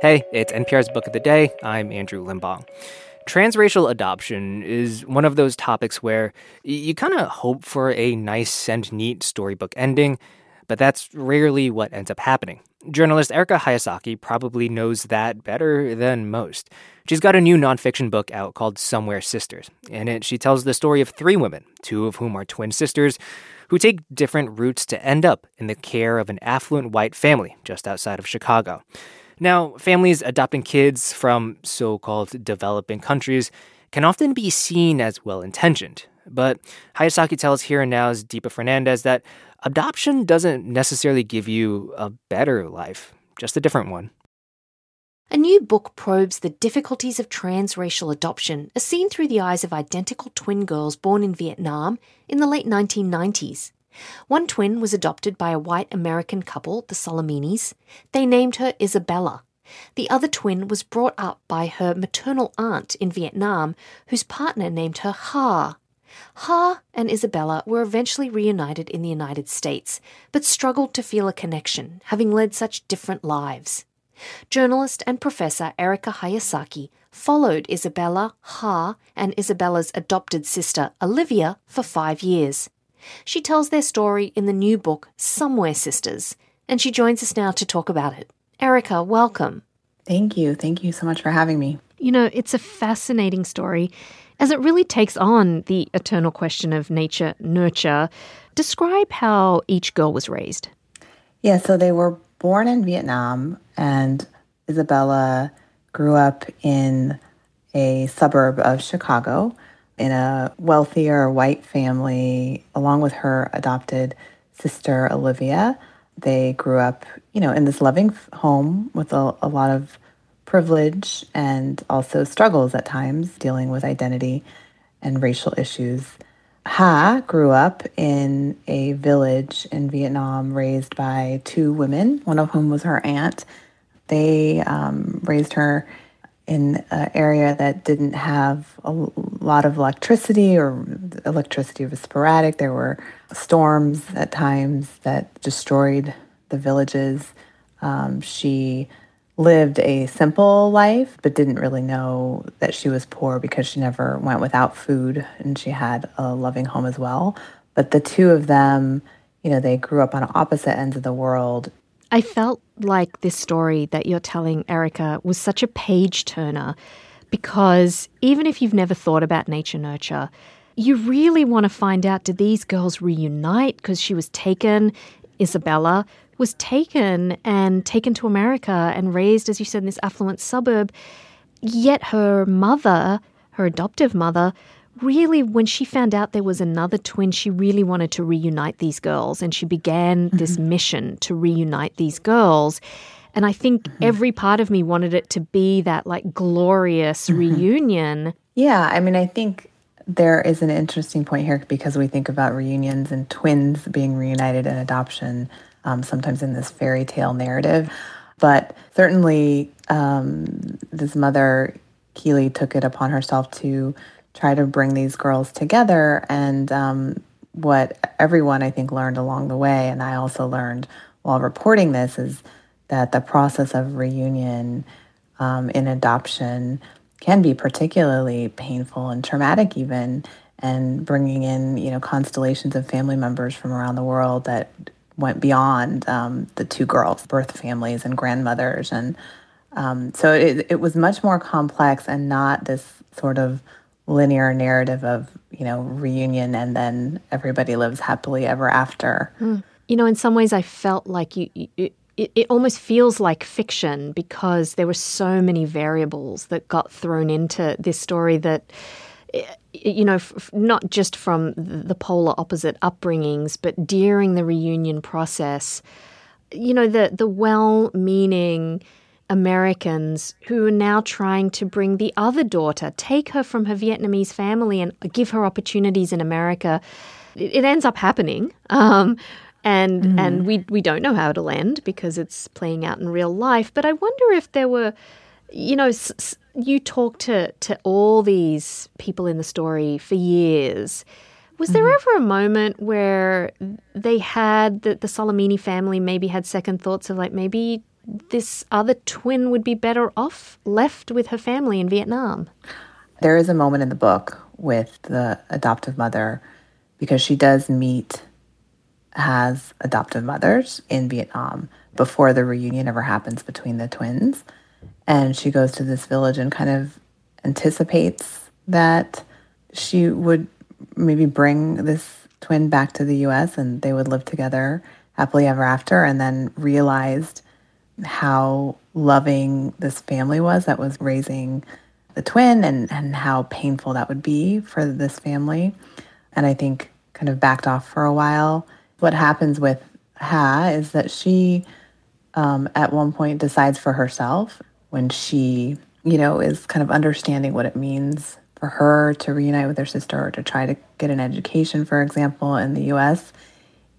Hey, it's NPR's Book of the Day. I'm Andrew Limbong. Transracial adoption is one of those topics where you kind of hope for a nice and neat storybook ending, but that's rarely what ends up happening. Journalist Erica Hayasaki probably knows that better than most. She's got a new nonfiction book out called Somewhere Sisters. In it, she tells the story of three women, two of whom are twin sisters, who take different routes to end up in the care of an affluent white family just outside of Chicago. Now, families adopting kids from so called developing countries can often be seen as well intentioned. But Hayasaki tells Here and Now's Deepa Fernandes that adoption doesn't necessarily give you a better life, just a different one. A new book probes the difficulties of transracial adoption as seen through the eyes of identical twin girls born in Vietnam in the late 1990s. One twin was adopted by a white American couple, the Solimenes. They named her Isabella. The other twin was brought up by her maternal aunt in Vietnam, whose partner named her Ha. Ha and Isabella were eventually reunited in the United States, but struggled to feel a connection, having led such different lives. Journalist and professor Erica Hayasaki followed Isabella, Ha, and Isabella's adopted sister Olivia for five years. She tells their story in the new book Somewhere Sisters, and she joins us now to talk about it. Erica, welcome. Thank you. Thank you so much for having me. You know, it's a fascinating story as it really takes on the eternal question of nature nurture. Describe how each girl was raised. Yeah, so they were born in Vietnam, and Isabella grew up in a suburb of Chicago in a wealthier white family, along with her adopted sister, Olivia. They grew up, you know, in this loving home with a, a lot of privilege and also struggles at times dealing with identity and racial issues. Ha grew up in a village in Vietnam raised by two women, one of whom was her aunt. They um, raised her in an area that didn't have a lot of electricity or electricity was sporadic. There were storms at times that destroyed the villages. Um, she lived a simple life, but didn't really know that she was poor because she never went without food and she had a loving home as well. But the two of them, you know, they grew up on opposite ends of the world I felt like this story that you're telling, Erica, was such a page turner because even if you've never thought about nature nurture, you really want to find out did these girls reunite because she was taken, Isabella was taken and taken to America and raised, as you said, in this affluent suburb. Yet her mother, her adoptive mother, really, when she found out there was another twin, she really wanted to reunite these girls. And she began mm-hmm. this mission to reunite these girls. And I think mm-hmm. every part of me wanted it to be that like glorious mm-hmm. reunion. Yeah. I mean, I think there is an interesting point here because we think about reunions and twins being reunited in adoption, um, sometimes in this fairy tale narrative. But certainly, um, this mother, Keely, took it upon herself to try to bring these girls together. And um, what everyone, I think, learned along the way, and I also learned while reporting this, is that the process of reunion um, in adoption can be particularly painful and traumatic, even, and bringing in, you know, constellations of family members from around the world that went beyond um, the two girls' birth families and grandmothers. And um, so it, it was much more complex and not this sort of linear narrative of you know reunion and then everybody lives happily ever after. Mm. You know, in some ways, I felt like you. you it, it almost feels like fiction because there were so many variables that got thrown into this story that eh, you know, not just from the polar opposite upbringings, but during the reunion process, you know, the the well-meaning Americans who are now trying to bring the other daughter, take her from her Vietnamese family and give her opportunities in America. It, it ends up happening. Um, and mm. and we we don't know how it'll end because it's playing out in real life. But I wonder if there were, you know, s- s- you talked to to all these people in the story for years. Was there mm. ever a moment where they had the the Solimene family maybe had second thoughts of like maybe this other twin would be better off left with her family in Vietnam. There is a moment in the book with the adoptive mother because she does meet has adoptive mothers in Vietnam before the reunion ever happens between the twins. And she goes to this village and kind of anticipates that she would maybe bring this twin back to the US and they would live together happily ever after and then realized how loving this family was that was raising the twin and, and how painful that would be for this family. And I think kind of backed off for a while. What happens with Ha is that she, um, at one point, decides for herself when she, you know, is kind of understanding what it means for her to reunite with her sister or to try to get an education, for example, in the US,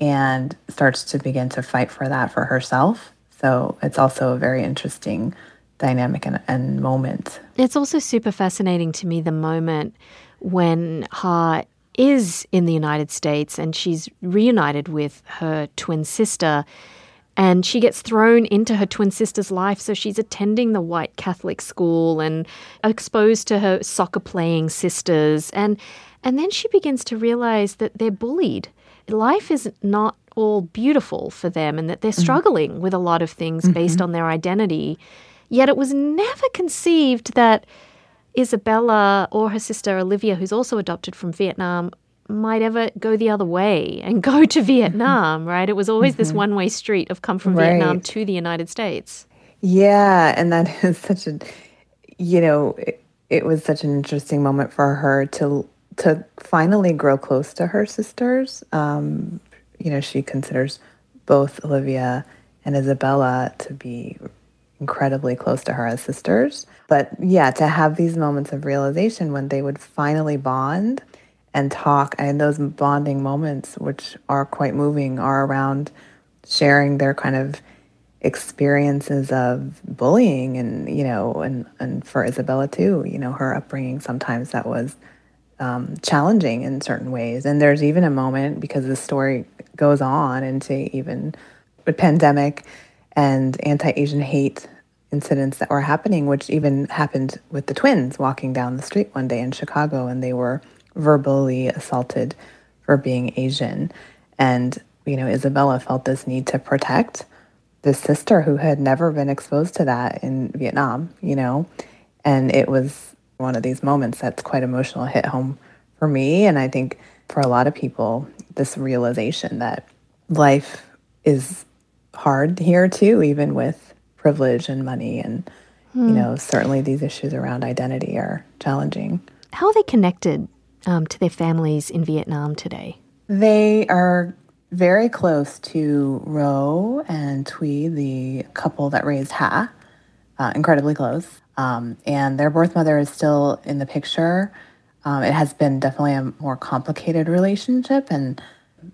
and starts to begin to fight for that for herself. So it's also a very interesting dynamic and, and moment. It's also super fascinating to me the moment when Ha is in the United States and she's reunited with her twin sister. And she gets thrown into her twin sister's life. So she's attending the white Catholic school and exposed to her soccer playing sisters. And, and then she begins to realize that they're bullied. Life is not all beautiful for them and that they're mm-hmm. struggling mm-hmm. with a lot of things mm-hmm. based on their identity. Yet it was never conceived that Isabella or her sister Olivia, who's also adopted from Vietnam, might ever go the other way and go to. Vietnam, right? It was always mm-hmm. this one way street of come from right. Vietnam to the United States. Yeah, and that is such a, you know, it, it was such an interesting moment for her to to finally grow close to her sisters. Um, you know, she considers both Olivia and Isabella to be incredibly close to her as sisters. But yeah, to have these moments of realization when they would finally bond and talk, and those bonding moments, which are quite moving, are around sharing their kind of experiences of bullying and you know and and for Isabella too you know her upbringing sometimes that was um, challenging in certain ways and there's even a moment because the story goes on into even a pandemic and anti-Asian hate incidents that were happening, which even happened with the twins walking down the street one day in Chicago, and they were verbally assaulted for being Asian. And, you know, Isabella felt this need to protect this sister who had never been exposed to that in Vietnam, you know. And it was one of these moments that's quite emotional, hit home for me. And I think for a lot of people, this realization that life is hard here too, even with privilege and money. And, hmm. you know, certainly these issues around identity are challenging. How are they connected um, to their families in Vietnam today? They are very close to Ro and Thuy, the couple that raised Ha, uh, incredibly close. Um, and their birth mother is still in the picture. Um, it has been definitely a more complicated relationship, and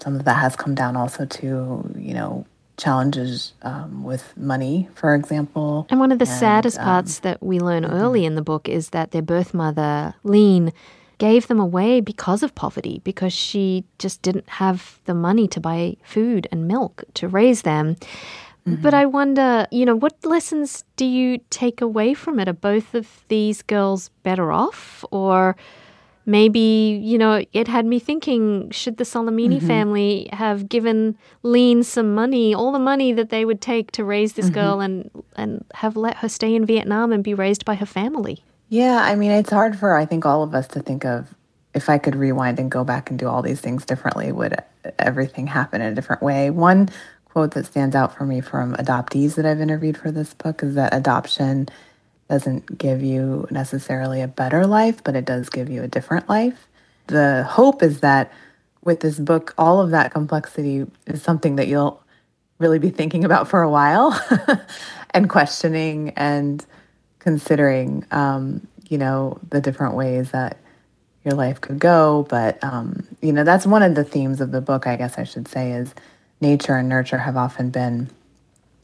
some of that has come down also to, you know, challenges um, with money, for example. And one of the and, saddest um, parts that we learn mm-hmm. early in the book is that their birth mother, Lean, gave them away because of poverty, because she just didn't have the money to buy food and milk to raise them. Mm-hmm. But I wonder, you know, what lessons do you take away from it? Are both of these girls better off? Or maybe, you know, it had me thinking should the Solimene mm-hmm. family have given Lean some money, all the money that they would take to raise this mm-hmm. girl and and have let her stay in Vietnam and be raised by her family? Yeah, I mean, it's hard for I think all of us to think of if I could rewind and go back and do all these things differently, would everything happen in a different way? One quote that stands out for me from adoptees that I've interviewed for this book is that adoption doesn't give you necessarily a better life, but it does give you a different life. The hope is that with this book, all of that complexity is something that you'll really be thinking about for a while and questioning and considering, um, you know, the different ways that your life could go. But, um, you know, that's one of the themes of the book, I guess I should say, is nature and nurture have often been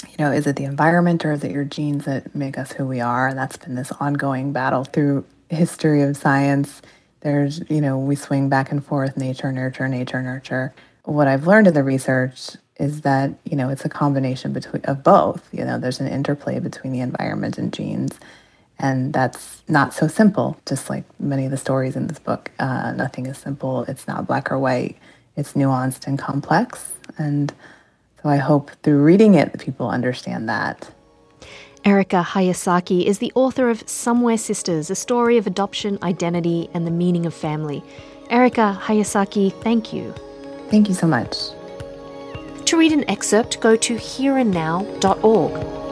you know, is it the environment or is it your genes that make us who we are? And that's been this ongoing battle through history of science. There's, you know, we swing back and forth nature, nurture, nature, nurture. What I've learned in the research is that, you know, it's a combination between of both. You know, there's an interplay between the environment and genes. And that's not so simple, just like many of the stories in this book. Uh, nothing is simple. It's not black or white. It's nuanced and complex. And so I hope through reading it, people understand that. Erica Hayasaki is the author of Somewhere Sisters, a story of adoption, identity, and the meaning of family. Erica Hayasaki, thank you. Thank you so much. To read an excerpt, go to hereandnow.org.